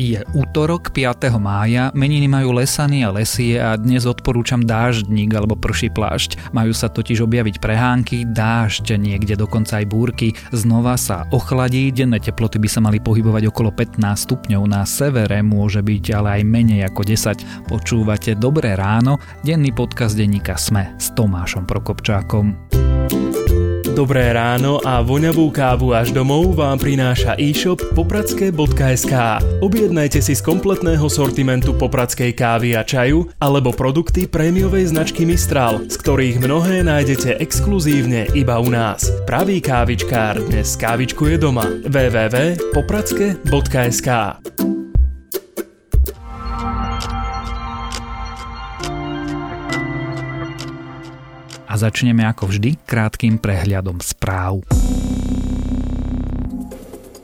Je útorok 5. mája, meniny majú lesany a lesie a dnes odporúčam dáždnik alebo prší plášť. Majú sa totiž objaviť prehánky, dážď, niekde dokonca aj búrky. Znova sa ochladí, denné teploty by sa mali pohybovať okolo 15 stupňov, na severe môže byť ale aj menej ako 10. Počúvate Dobré ráno, denný podcast denníka Sme s Tomášom Prokopčákom. Dobré ráno a voňavú kávu až domov vám prináša e-shop popradské.sk. Objednajte si z kompletného sortimentu popradskej kávy a čaju alebo produkty prémiovej značky Mistral, z ktorých mnohé nájdete exkluzívne iba u nás. Pravý kávičkár dnes kávičkuje doma. www.popradske.sk začneme ako vždy krátkým prehľadom správ.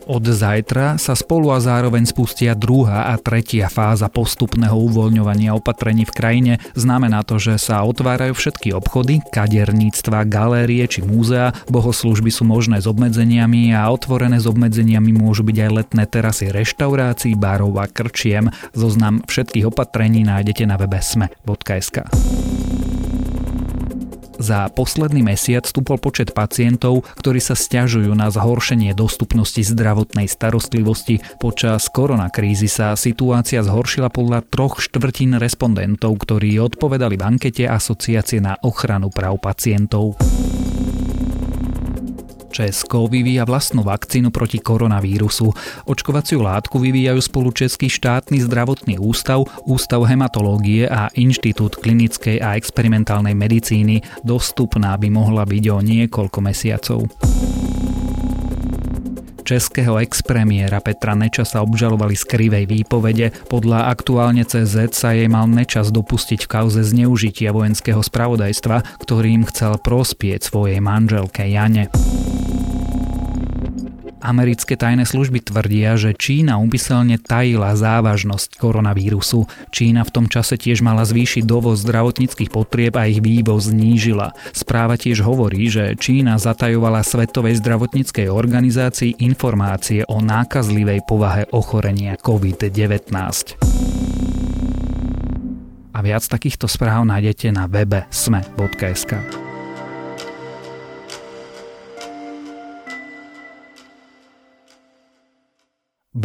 Od zajtra sa spolu a zároveň spustia druhá a tretia fáza postupného uvoľňovania opatrení v krajine. Znamená to, že sa otvárajú všetky obchody, kaderníctva, galérie či múzea, bohoslužby sú možné s obmedzeniami a otvorené s obmedzeniami môžu byť aj letné terasy reštaurácií, barov a krčiem. Zoznam všetkých opatrení nájdete na webe sme.sk. Za posledný mesiac stúpol počet pacientov, ktorí sa stiažujú na zhoršenie dostupnosti zdravotnej starostlivosti. Počas koronakrízy sa situácia zhoršila podľa troch štvrtín respondentov, ktorí odpovedali v ankete Asociácie na ochranu práv pacientov. Česko vyvíja vlastnú vakcínu proti koronavírusu. Očkovaciu látku vyvíjajú spolu Český štátny zdravotný ústav, Ústav hematológie a Inštitút klinickej a experimentálnej medicíny. Dostupná by mohla byť o niekoľko mesiacov českého expremiéra Petra Nečasa obžalovali z krivej výpovede. Podľa aktuálne CZ sa jej mal Nečas dopustiť v kauze zneužitia vojenského spravodajstva, ktorým chcel prospieť svojej manželke Jane. Americké tajné služby tvrdia, že Čína úmyselne tajila závažnosť koronavírusu. Čína v tom čase tiež mala zvýšiť dovoz zdravotníckých potrieb a ich vývoz znížila. Správa tiež hovorí, že Čína zatajovala Svetovej zdravotníckej organizácii informácie o nákazlivej povahe ochorenia COVID-19. A viac takýchto správ nájdete na webe sme.sk.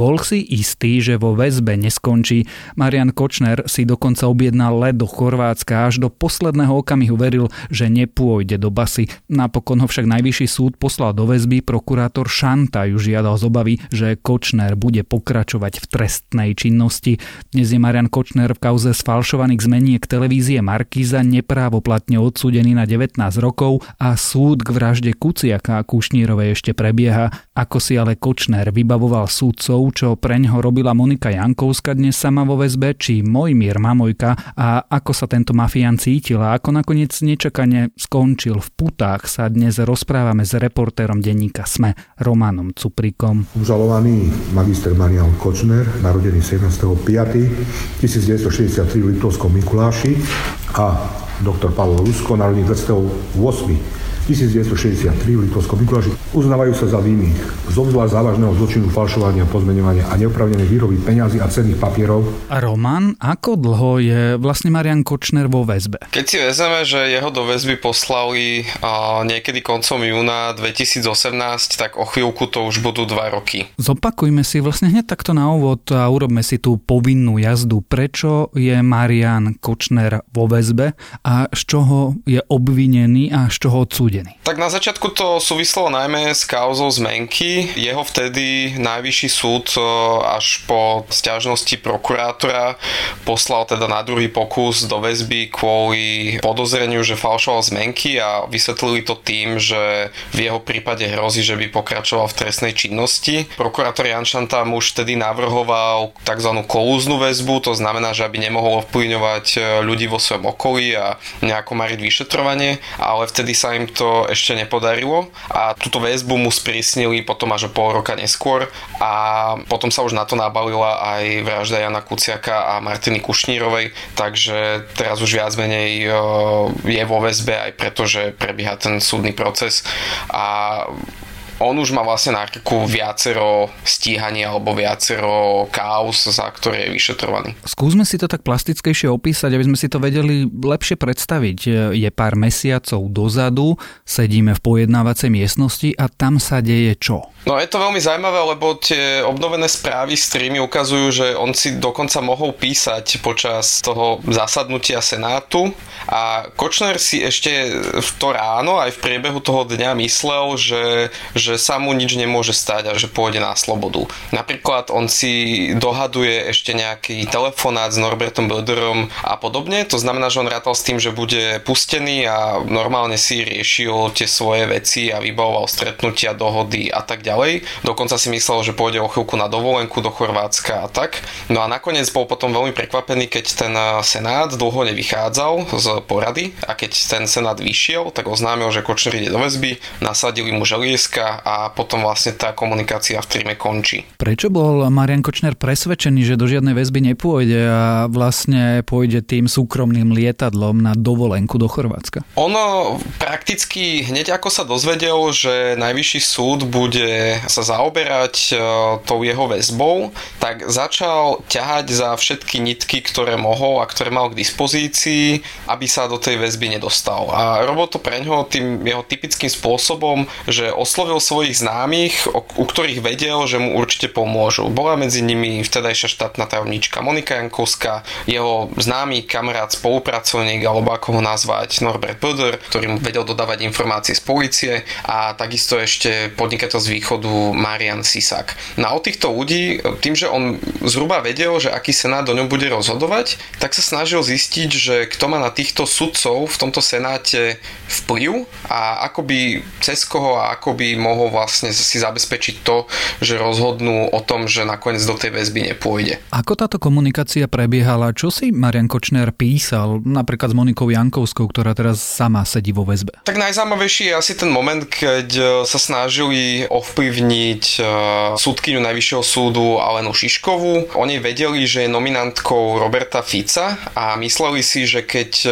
Bol si istý, že vo väzbe neskončí. Marian Kočner si dokonca objednal let do Chorvátska až do posledného okamihu veril, že nepôjde do basy. Napokon ho však najvyšší súd poslal do väzby, prokurátor Šanta ju žiadal z obavy, že Kočner bude pokračovať v trestnej činnosti. Dnes je Marian Kočner v kauze sfalšovaných zmeniek televízie Markíza neprávoplatne odsúdený na 19 rokov a súd k vražde Kuciaka a Kušnírovej ešte prebieha. Ako si ale Kočner vybavoval súdcov, čo preňho robila Monika Jankovska dnes sama vo väzbe, či Mojmír Mamojka a ako sa tento mafián cítil a ako nakoniec nečakane skončil v putách sa dnes rozprávame s reportérom denníka SME Romanom Cuprikom. Užalovaný magister Marian Kočner, narodený 17.5.1963 v Litovskom Mikuláši a doktor Pavol Rusko, narodený 28. 1963 v Litovskom Mikuláši uznávajú sa za vinných z obzvlášť závažného zločinu falšovania, pozmeňovania a neopravnenej výroby peňazí a cenných papierov. A Roman, ako dlho je vlastne Marian Kočner vo väzbe? Keď si vezeme, že jeho do väzby poslali a, niekedy koncom júna 2018, tak o chvíľku to už budú dva roky. Zopakujme si vlastne hneď takto na úvod a urobme si tú povinnú jazdu. Prečo je Marian Kočner vo väzbe a z čoho je obvinený a z čoho odsúdený? Odsúdený? Tak na začiatku to súvislo najmä s kauzou zmenky. Jeho vtedy najvyšší súd e, až po stiažnosti prokurátora poslal teda na druhý pokus do väzby kvôli podozreniu, že falšoval zmenky a vysvetlili to tým, že v jeho prípade hrozí, že by pokračoval v trestnej činnosti. Prokurátor Janšan tam už vtedy navrhoval tzv. kolúznu väzbu, to znamená, že aby nemohol ovplyvňovať e, ľudí vo svojom okolí a nejako mariť vyšetrovanie, ale vtedy sa im to to ešte nepodarilo a túto väzbu mu sprísnili potom až o pol roka neskôr a potom sa už na to nabalila aj vražda Jana Kuciaka a Martiny Kušnírovej, takže teraz už viac menej e, je vo väzbe aj preto, že prebieha ten súdny proces a on už má vlastne na krku viacero stíhaní alebo viacero kaos, za ktoré je vyšetrovaný. Skúsme si to tak plastickejšie opísať, aby sme si to vedeli lepšie predstaviť. Je pár mesiacov dozadu, sedíme v pojednávacej miestnosti a tam sa deje čo? No je to veľmi zaujímavé, lebo tie obnovené správy streamy ukazujú, že on si dokonca mohol písať počas toho zasadnutia Senátu. A Kočner si ešte v to ráno aj v priebehu toho dňa myslel, že, že sa mu nič nemôže stať a že pôjde na slobodu. Napríklad on si dohaduje ešte nejaký telefonát s Norbertom Böderom a podobne, to znamená, že on rátal s tým, že bude pustený a normálne si riešil tie svoje veci a vybavoval stretnutia, dohody a tak ďalej ďalej. Dokonca si myslel, že pôjde o chvíľku na dovolenku do Chorvátska a tak. No a nakoniec bol potom veľmi prekvapený, keď ten eh, Senát dlho nevychádzal z porady a keď ten Senát vyšiel, tak oznámil, že Kočner ide do väzby, nasadili mu želieska a potom vlastne tá komunikácia v tríme končí. Prečo bol Marian Kočner presvedčený, že do žiadnej väzby nepôjde a vlastne pôjde tým súkromným lietadlom na dovolenku do Chorvátska? Ono prakticky hneď ako sa dozvedel, že najvyšší súd bude sa zaoberať e, tou jeho väzbou, tak začal ťahať za všetky nitky, ktoré mohol a ktoré mal k dispozícii, aby sa do tej väzby nedostal. A robil to pre ňoho tým jeho typickým spôsobom, že oslovil svojich známych, u ktorých vedel, že mu určite pomôžu. Bola medzi nimi vtedajšia štátna tajomníčka Monika Jankovská, jeho známy kamarát, spolupracovník, alebo ako ho nazvať, Norbert Böder, ktorý mu vedel dodávať informácie z policie a takisto ešte podnikateľ z východu východu Marian Sisak. No a od týchto ľudí, tým, že on zhruba vedel, že aký senát do ňom bude rozhodovať, tak sa snažil zistiť, že kto má na týchto sudcov v tomto senáte vplyv a ako by cez koho a ako by mohol vlastne si zabezpečiť to, že rozhodnú o tom, že nakoniec do tej väzby nepôjde. Ako táto komunikácia prebiehala? Čo si Marian Kočner písal napríklad s Monikou Jankovskou, ktorá teraz sama sedí vo väzbe? Tak najzaujímavejší je asi ten moment, keď sa snažili ovplyvniť ovplyvniť e, súdkyňu Najvyššieho súdu Alenu Šiškovú. Oni vedeli, že je nominantkou Roberta Fica a mysleli si, že keď e,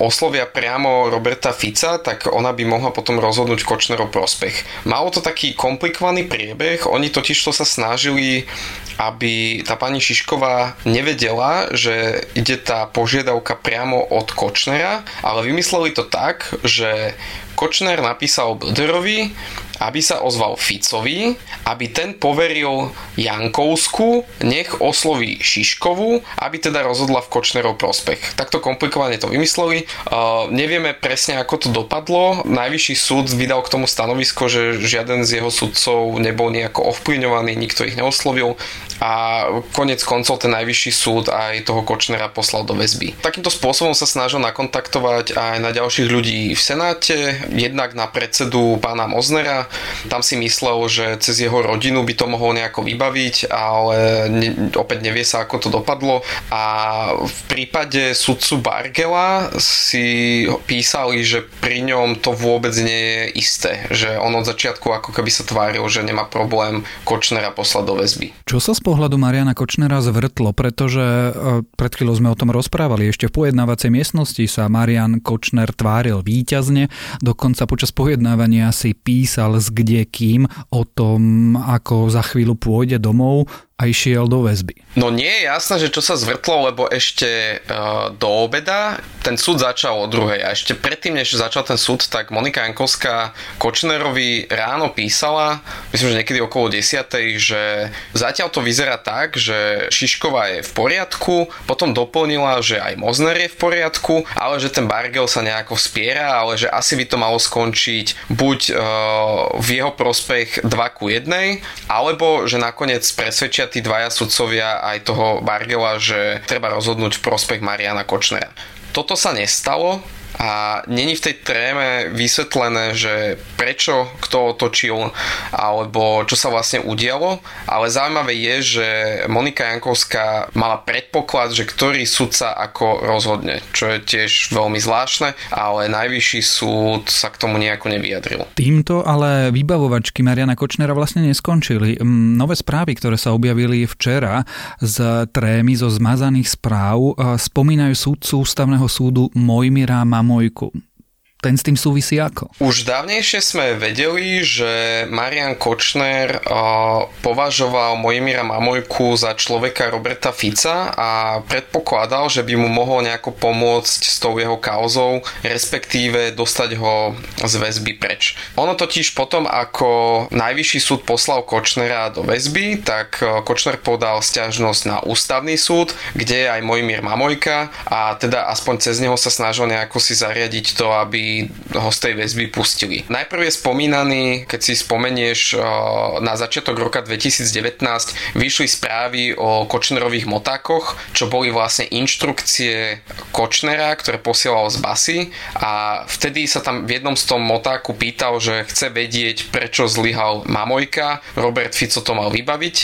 oslovia priamo Roberta Fica, tak ona by mohla potom rozhodnúť Kočnerov prospech. Malo to taký komplikovaný priebeh, oni totiž to sa snažili aby tá pani Šišková nevedela, že ide tá požiadavka priamo od Kočnera, ale vymysleli to tak, že Kočner napísal Böderovi, aby sa ozval Ficovi, aby ten poveril Jankovsku, nech osloví Šiškovu, aby teda rozhodla v Kočnerov prospech. Takto komplikovane to vymysleli. Uh, nevieme presne, ako to dopadlo. Najvyšší súd vydal k tomu stanovisko, že žiaden z jeho sudcov nebol nejako ovplyvňovaný, nikto ich neoslovil a konec koncov ten najvyšší súd aj toho Kočnera poslal do väzby. Takýmto spôsobom sa snažil nakontaktovať aj na ďalších ľudí v Senáte, jednak na predsedu pána Moznera, tam si myslel, že cez jeho rodinu by to mohol nejako vybaviť, ale ne, opäť nevie sa, ako to dopadlo. A v prípade sudcu Bargela si písali, že pri ňom to vôbec nie je isté, že on od začiatku ako keby sa tváril, že nemá problém Kočnera poslať do väzby. Čo sa z pohľadu Mariana Kočnera zvrtlo, pretože e, pred chvíľou sme o tom rozprávali, ešte v pojednávacej miestnosti sa Marian Kočner tváril výťazne, dokonca počas pojednávania si písal s kde kým o tom, ako za chvíľu pôjde domov a išiel do väzby. No nie je jasné, že čo sa zvrtlo, lebo ešte uh, do obeda ten súd začal o druhej a ešte predtým, než začal ten súd, tak Monika Jankovská Kočnerovi ráno písala, myslím, že niekedy okolo 10, že zatiaľ to vyzerá tak, že Šišková je v poriadku, potom doplnila, že aj Mozner je v poriadku, ale že ten Bargel sa nejako vspiera, ale že asi by to malo skončiť buď uh, v jeho prospech 2 ku 1, alebo že nakoniec presvedčia tí dvaja sudcovia aj toho Bargela, že treba rozhodnúť v prospech Mariana Kočnera. Toto sa nestalo, a není v tej tréme vysvetlené, že prečo kto otočil alebo čo sa vlastne udialo, ale zaujímavé je, že Monika Jankovská mala predpoklad, že ktorý sudca ako rozhodne, čo je tiež veľmi zvláštne, ale najvyšší súd sa k tomu nejako nevyjadril. Týmto ale vybavovačky Mariana Kočnera vlastne neskončili. Nové správy, ktoré sa objavili včera z trémy zo zmazaných správ, spomínajú súdcu ústavného súdu Mojmira Mamojku. Ten s tým súvisí ako? Už dávnejšie sme vedeli, že Marian Kočner považoval Mojimíra Mamojku za človeka Roberta Fica a predpokladal, že by mu mohol nejako pomôcť s tou jeho kauzou, respektíve dostať ho z väzby preč. Ono totiž potom, ako najvyšší súd poslal Kočnera do väzby, tak Kočner podal stiažnosť na ústavný súd, kde je aj Mojimír Mamojka a teda aspoň cez neho sa snažil nejako si zariadiť to, aby ho z tej väzby pustili. Najprv je spomínaný, keď si spomenieš, eh, na začiatok roka 2019 vyšli správy o Kočnerových motákoch, čo boli vlastne inštrukcie Kočnera, ktoré posielal z basy. A vtedy sa tam v jednom z tom motáku pýtal, že chce vedieť, prečo zlyhal Mamojka, Robert Fico to mal vybaviť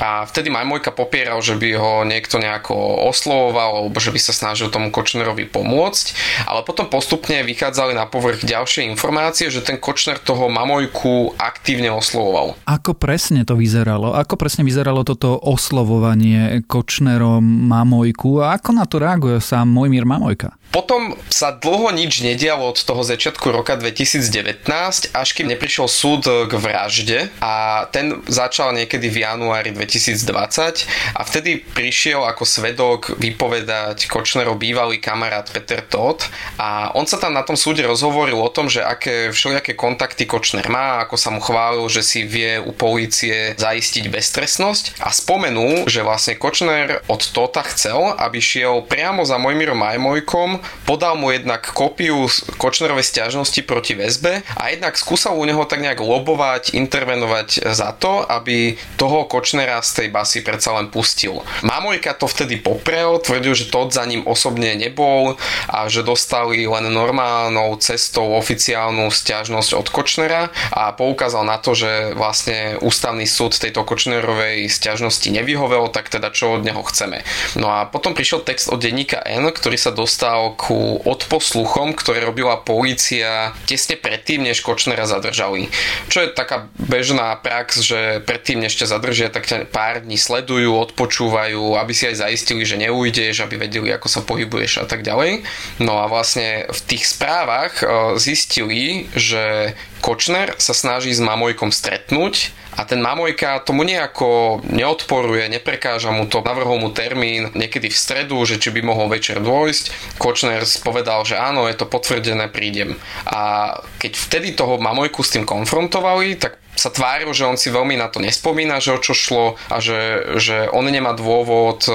a vtedy Majmojka popieral, že by ho niekto nejako oslovoval alebo že by sa snažil tomu Kočnerovi pomôcť, ale potom postupne vychádzali na povrch ďalšie informácie, že ten Kočner toho Mamojku aktívne oslovoval. Ako presne to vyzeralo? Ako presne vyzeralo toto oslovovanie Kočnerom Mamojku a ako na to reaguje sám Mojmír Mamojka? Potom sa dlho nič nedialo od toho začiatku roka 2019, až kým neprišiel súd k vražde a ten začal niekedy v januári 2020 a vtedy prišiel ako svedok vypovedať Kočnerov bývalý kamarát Peter Todd a on sa tam na tom súde rozhovoril o tom, že aké všelijaké kontakty Kočner má, ako sa mu chválil, že si vie u polície zaistiť beztresnosť a spomenul, že vlastne Kočner od Tota chcel, aby šiel priamo za Mojmirom Majmojkom podal mu jednak kópiu Kočnerovej stiažnosti proti väzbe a jednak skúsal u neho tak nejak lobovať, intervenovať za to, aby toho Kočnera z tej basy predsa len pustil. Mamojka to vtedy poprel, tvrdil, že Todd za ním osobne nebol a že dostali len normálnou cestou oficiálnu stiažnosť od Kočnera a poukázal na to, že vlastne ústavný súd tejto Kočnerovej stiažnosti nevyhovel, tak teda čo od neho chceme. No a potom prišiel text od denníka N, ktorý sa dostal ku odposluchom, ktoré robila polícia tesne predtým, než Kočnera zadržali. Čo je taká bežná prax, že predtým, než ťa zadržia, tak ťa pár dní sledujú, odpočúvajú, aby si aj zaistili, že neujdeš, aby vedeli, ako sa pohybuješ a tak ďalej. No a vlastne v tých správach e, zistili, že Kočner sa snaží s Mamojkom stretnúť a ten Mamojka tomu nejako neodporuje, neprekáža mu to, navrhol mu termín niekedy v stredu, že či by mohol večer dôjsť. Kočner povedal, že áno, je to potvrdené, prídem. A keď vtedy toho Mamojku s tým konfrontovali, tak sa tváril, že on si veľmi na to nespomína, že o čo šlo a že, že on nemá dôvod e,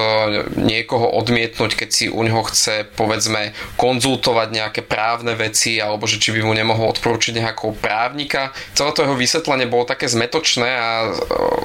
niekoho odmietnúť, keď si u neho chce povedzme konzultovať nejaké právne veci alebo že či by mu nemohol odporúčiť nejakého právnika. Celé to jeho vysvetlenie bolo také zmetočné a e,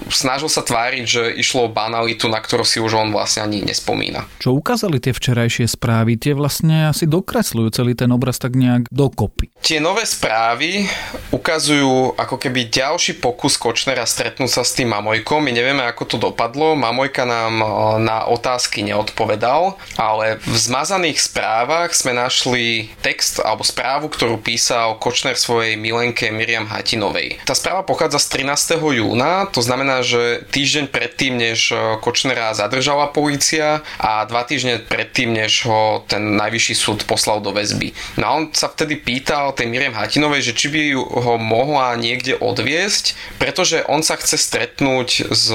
snažil sa tváriť, že išlo o banalitu, na ktorú si už on vlastne ani nespomína. Čo ukázali tie včerajšie správy? Tie vlastne asi dokresľujú celý ten obraz tak nejak dokopy. Tie nové správy ukazujú ako keby ďalší pokus Kočnera stretnúť sa s tým Mamojkom. My nevieme, ako to dopadlo. Mamojka nám e, na otázky neodpovedal, ale v zmazaných správach sme našli text alebo správu, ktorú písal Kočner svojej milenke Miriam Hatinovej. Tá správa pochádza z 13. júna, to znamená, že týždeň predtým, než e, Kočnera zadržala polícia a dva týždne predtým, než ho ten najvyšší súd poslal do väzby. No a on sa vtedy pýtal tej Miriam Hatinovej, že či by ho mohla niekde odviesť pretože on sa chce stretnúť s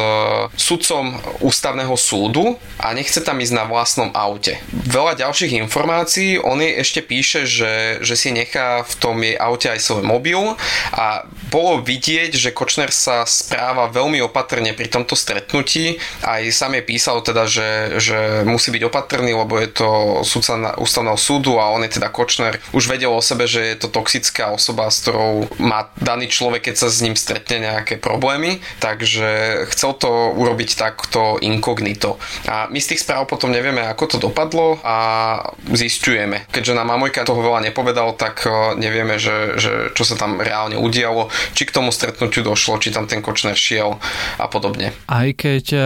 sudcom ústavného súdu a nechce tam ísť na vlastnom aute. Veľa ďalších informácií, on jej ešte píše, že, že si nechá v tom jej aute aj svoj mobil a bolo vidieť, že Kočner sa správa veľmi opatrne pri tomto stretnutí. Aj sám je písal teda, že, že musí byť opatrný, lebo je to sudca ústavného súdu a on je teda Kočner už vedel o sebe, že je to toxická osoba, s ktorou má daný človek, keď sa s ním stretne nejaké problémy, takže chcel to urobiť takto inkognito. A my z tých správ potom nevieme, ako to dopadlo a zistujeme. Keďže nám Mamojka toho veľa nepovedal, tak e, nevieme, že, že čo sa tam reálne udialo, či k tomu stretnutiu došlo, či tam ten Kočner šiel a podobne. Aj keď e,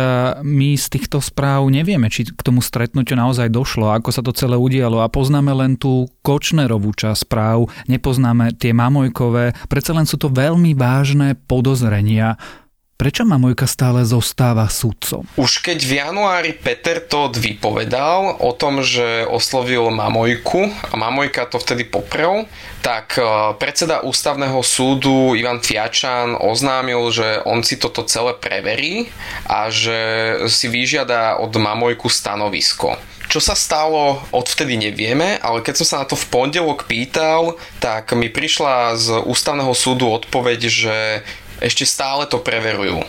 my z týchto správ nevieme, či k tomu stretnutiu naozaj došlo, ako sa to celé udialo a poznáme len tú Kočnerovú časť správ, nepoznáme tie Mamojkové, predsa len sú to veľmi vážne podozrenia. Prečo Mamojka stále zostáva sudcom? Už keď v januári Peter Todd vypovedal o tom, že oslovil Mamojku a Mamojka to vtedy poprel, tak e, predseda ústavného súdu Ivan Fiačan oznámil, že on si toto celé preverí a že si vyžiada od Mamojku stanovisko. Čo sa stalo, odvtedy nevieme, ale keď som sa na to v pondelok pýtal, tak mi prišla z ústavného súdu odpoveď, že ešte stále to preverujú.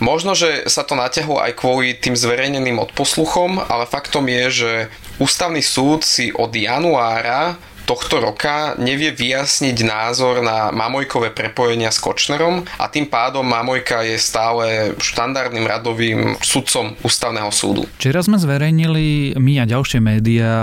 Možno, že sa to natiahlo aj kvôli tým zverejneným odposluchom, ale faktom je, že ústavný súd si od januára tohto roka nevie vyjasniť názor na Mamojkové prepojenia s Kočnerom a tým pádom Mamojka je stále štandardným radovým sudcom ústavného súdu. Včera sme zverejnili my a ďalšie médiá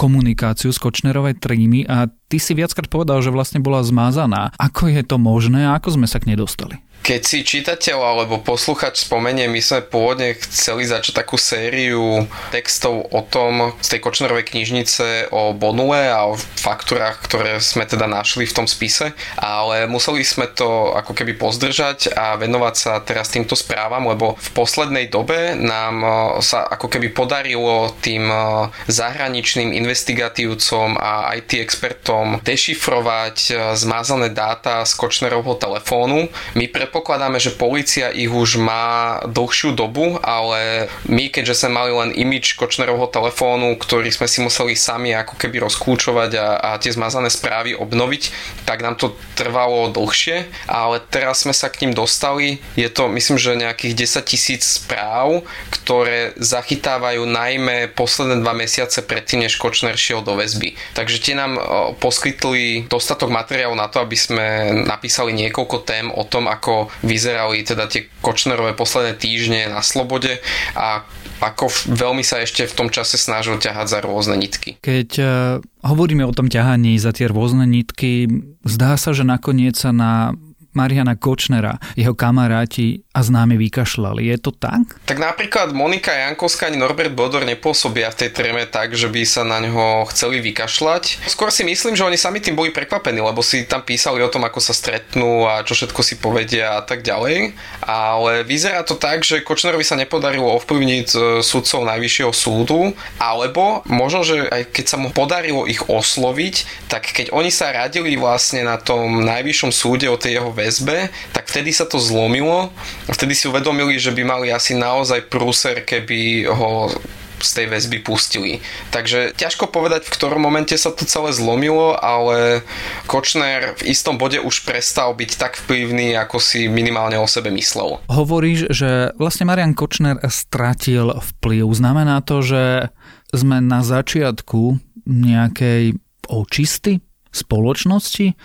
komunikáciu z Kočnerovej trímy a ty si viackrát povedal, že vlastne bola zmázaná. Ako je to možné a ako sme sa k nej dostali? Keď si čitateľ alebo posluchač spomenie, my sme pôvodne chceli začať takú sériu textov o tom z tej Kočnerovej knižnice o Bonule a o faktúrach, ktoré sme teda našli v tom spise, ale museli sme to ako keby pozdržať a venovať sa teraz týmto správam, lebo v poslednej dobe nám e, sa ako keby podarilo tým e, zahraničným investigatívcom a IT expertom dešifrovať e, zmázané dáta z Kočnerovho telefónu. My pre predpokladáme, že policia ich už má dlhšiu dobu, ale my, keďže sme mali len imič Kočnerovho telefónu, ktorý sme si museli sami ako keby rozkľúčovať a, a tie zmazané správy obnoviť, tak nám to trvalo dlhšie, ale teraz sme sa k ním dostali. Je to, myslím, že nejakých 10 tisíc správ, ktoré zachytávajú najmä posledné dva mesiace predtým, než Kočner šiel do väzby. Takže tie nám poskytli dostatok materiálu na to, aby sme napísali niekoľko tém o tom, ako vyzerali teda tie Kočnerové posledné týždne na slobode a ako veľmi sa ešte v tom čase snažil ťahať za rôzne nitky. Keď e, hovoríme o tom ťahaní za tie rôzne nitky, zdá sa, že nakoniec sa na Mariana Kočnera, jeho kamaráti a známi vykašľali. Je to tak? Tak napríklad Monika Jankovská ani Norbert Bodor nepôsobia v tej tréme tak, že by sa na ňo chceli vykašľať. Skôr si myslím, že oni sami tým boli prekvapení, lebo si tam písali o tom, ako sa stretnú a čo všetko si povedia a tak ďalej. Ale vyzerá to tak, že Kočnerovi sa nepodarilo ovplyvniť e, sudcov Najvyššieho súdu, alebo možno, že aj keď sa mu podarilo ich osloviť, tak keď oni sa radili vlastne na tom Najvyššom súde o tej jeho väzbe, tak vtedy sa to zlomilo a vtedy si uvedomili, že by mali asi naozaj prúser, keby ho z tej väzby pustili. Takže ťažko povedať, v ktorom momente sa to celé zlomilo, ale Kočner v istom bode už prestal byť tak vplyvný, ako si minimálne o sebe myslel. Hovoríš, že vlastne Marian Kočner stratil vplyv. Znamená to, že sme na začiatku nejakej očisty spoločnosti?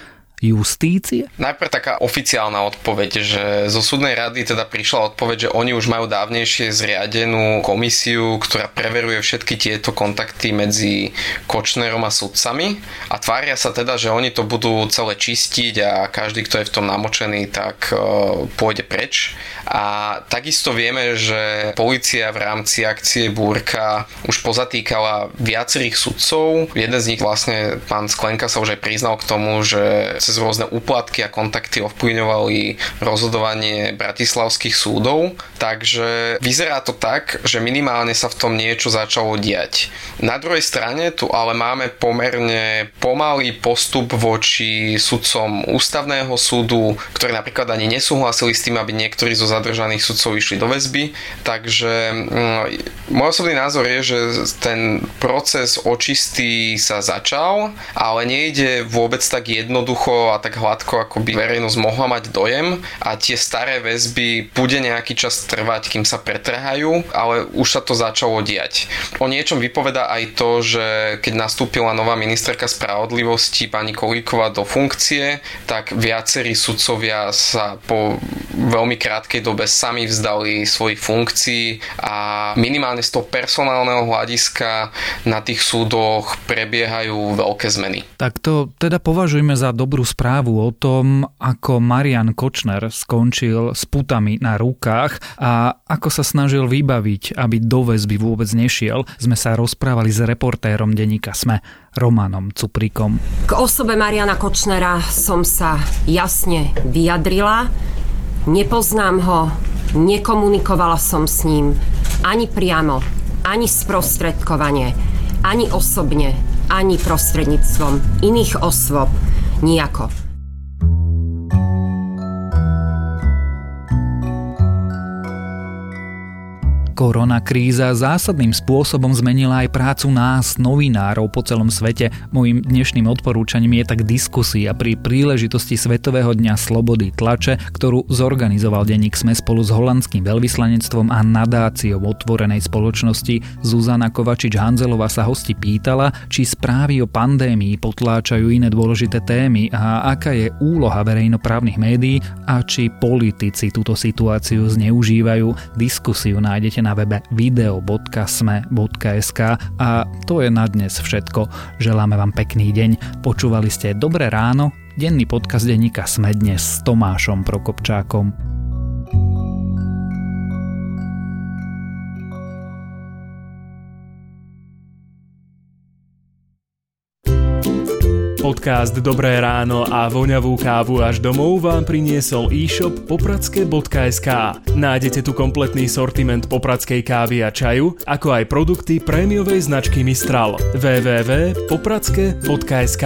Justície? Najprv taká oficiálna odpoveď, že zo súdnej rady teda prišla odpoveď, že oni už majú dávnejšie zriadenú komisiu, ktorá preveruje všetky tieto kontakty medzi Kočnerom a sudcami a tvária sa teda, že oni to budú celé čistiť a každý, kto je v tom namočený, tak e, pôjde preč. A takisto vieme, že policia v rámci akcie Búrka už pozatýkala viacerých sudcov. Jeden z nich vlastne, pán Sklenka sa už aj priznal k tomu, že cez rôzne úplatky a kontakty ovplyvňovali rozhodovanie bratislavských súdov, takže vyzerá to tak, že minimálne sa v tom niečo začalo diať. Na druhej strane tu ale máme pomerne pomalý postup voči sudcom ústavného súdu, ktorí napríklad ani nesúhlasili s tým, aby niektorí zo zadržaných sudcov išli do väzby, takže mm, môj osobný názor je, že ten proces očistý sa začal, ale nejde vôbec tak jednoducho a tak hladko, ako by verejnosť mohla mať dojem a tie staré väzby bude nejaký čas trvať, kým sa pretrhajú, ale už sa to začalo diať. O niečom vypoveda aj to, že keď nastúpila nová ministerka spravodlivosti pani Kolíková do funkcie, tak viacerí sudcovia sa po veľmi krátkej dobe sami vzdali svojich funkcií a minimálne z toho personálneho hľadiska na tých súdoch prebiehajú veľké zmeny. Tak to teda považujeme za dobrú správu o tom, ako Marian Kočner skončil s putami na rukách a ako sa snažil vybaviť, aby do väzby vôbec nešiel, sme sa rozprávali s reportérom denníka SME, Romanom Cuprikom. K osobe Mariana Kočnera som sa jasne vyjadrila Nepoznám ho, nekomunikovala som s ním ani priamo, ani sprostredkovanie, ani osobne, ani prostredníctvom iných osôb. Nijako. Korona kríza zásadným spôsobom zmenila aj prácu nás, novinárov po celom svete. Mojím dnešným odporúčaním je tak diskusia pri príležitosti Svetového dňa slobody tlače, ktorú zorganizoval denník SME spolu s holandským veľvyslanectvom a nadáciou otvorenej spoločnosti. Zuzana Kovačič-Hanzelová sa hosti pýtala, či správy o pandémii potláčajú iné dôležité témy a aká je úloha verejnoprávnych médií a či politici túto situáciu zneužívajú. Diskusiu nájdete na webe video.sme.sk a to je na dnes všetko. Želáme vám pekný deň. Počúvali ste Dobré ráno, denný podcast denníka Sme dnes s Tomášom Prokopčákom. Podcast Dobré ráno a voňavú kávu až domov vám priniesol e-shop popradske.sk. Nájdete tu kompletný sortiment popradskej kávy a čaju, ako aj produkty prémiovej značky Mistral. www.popradske.sk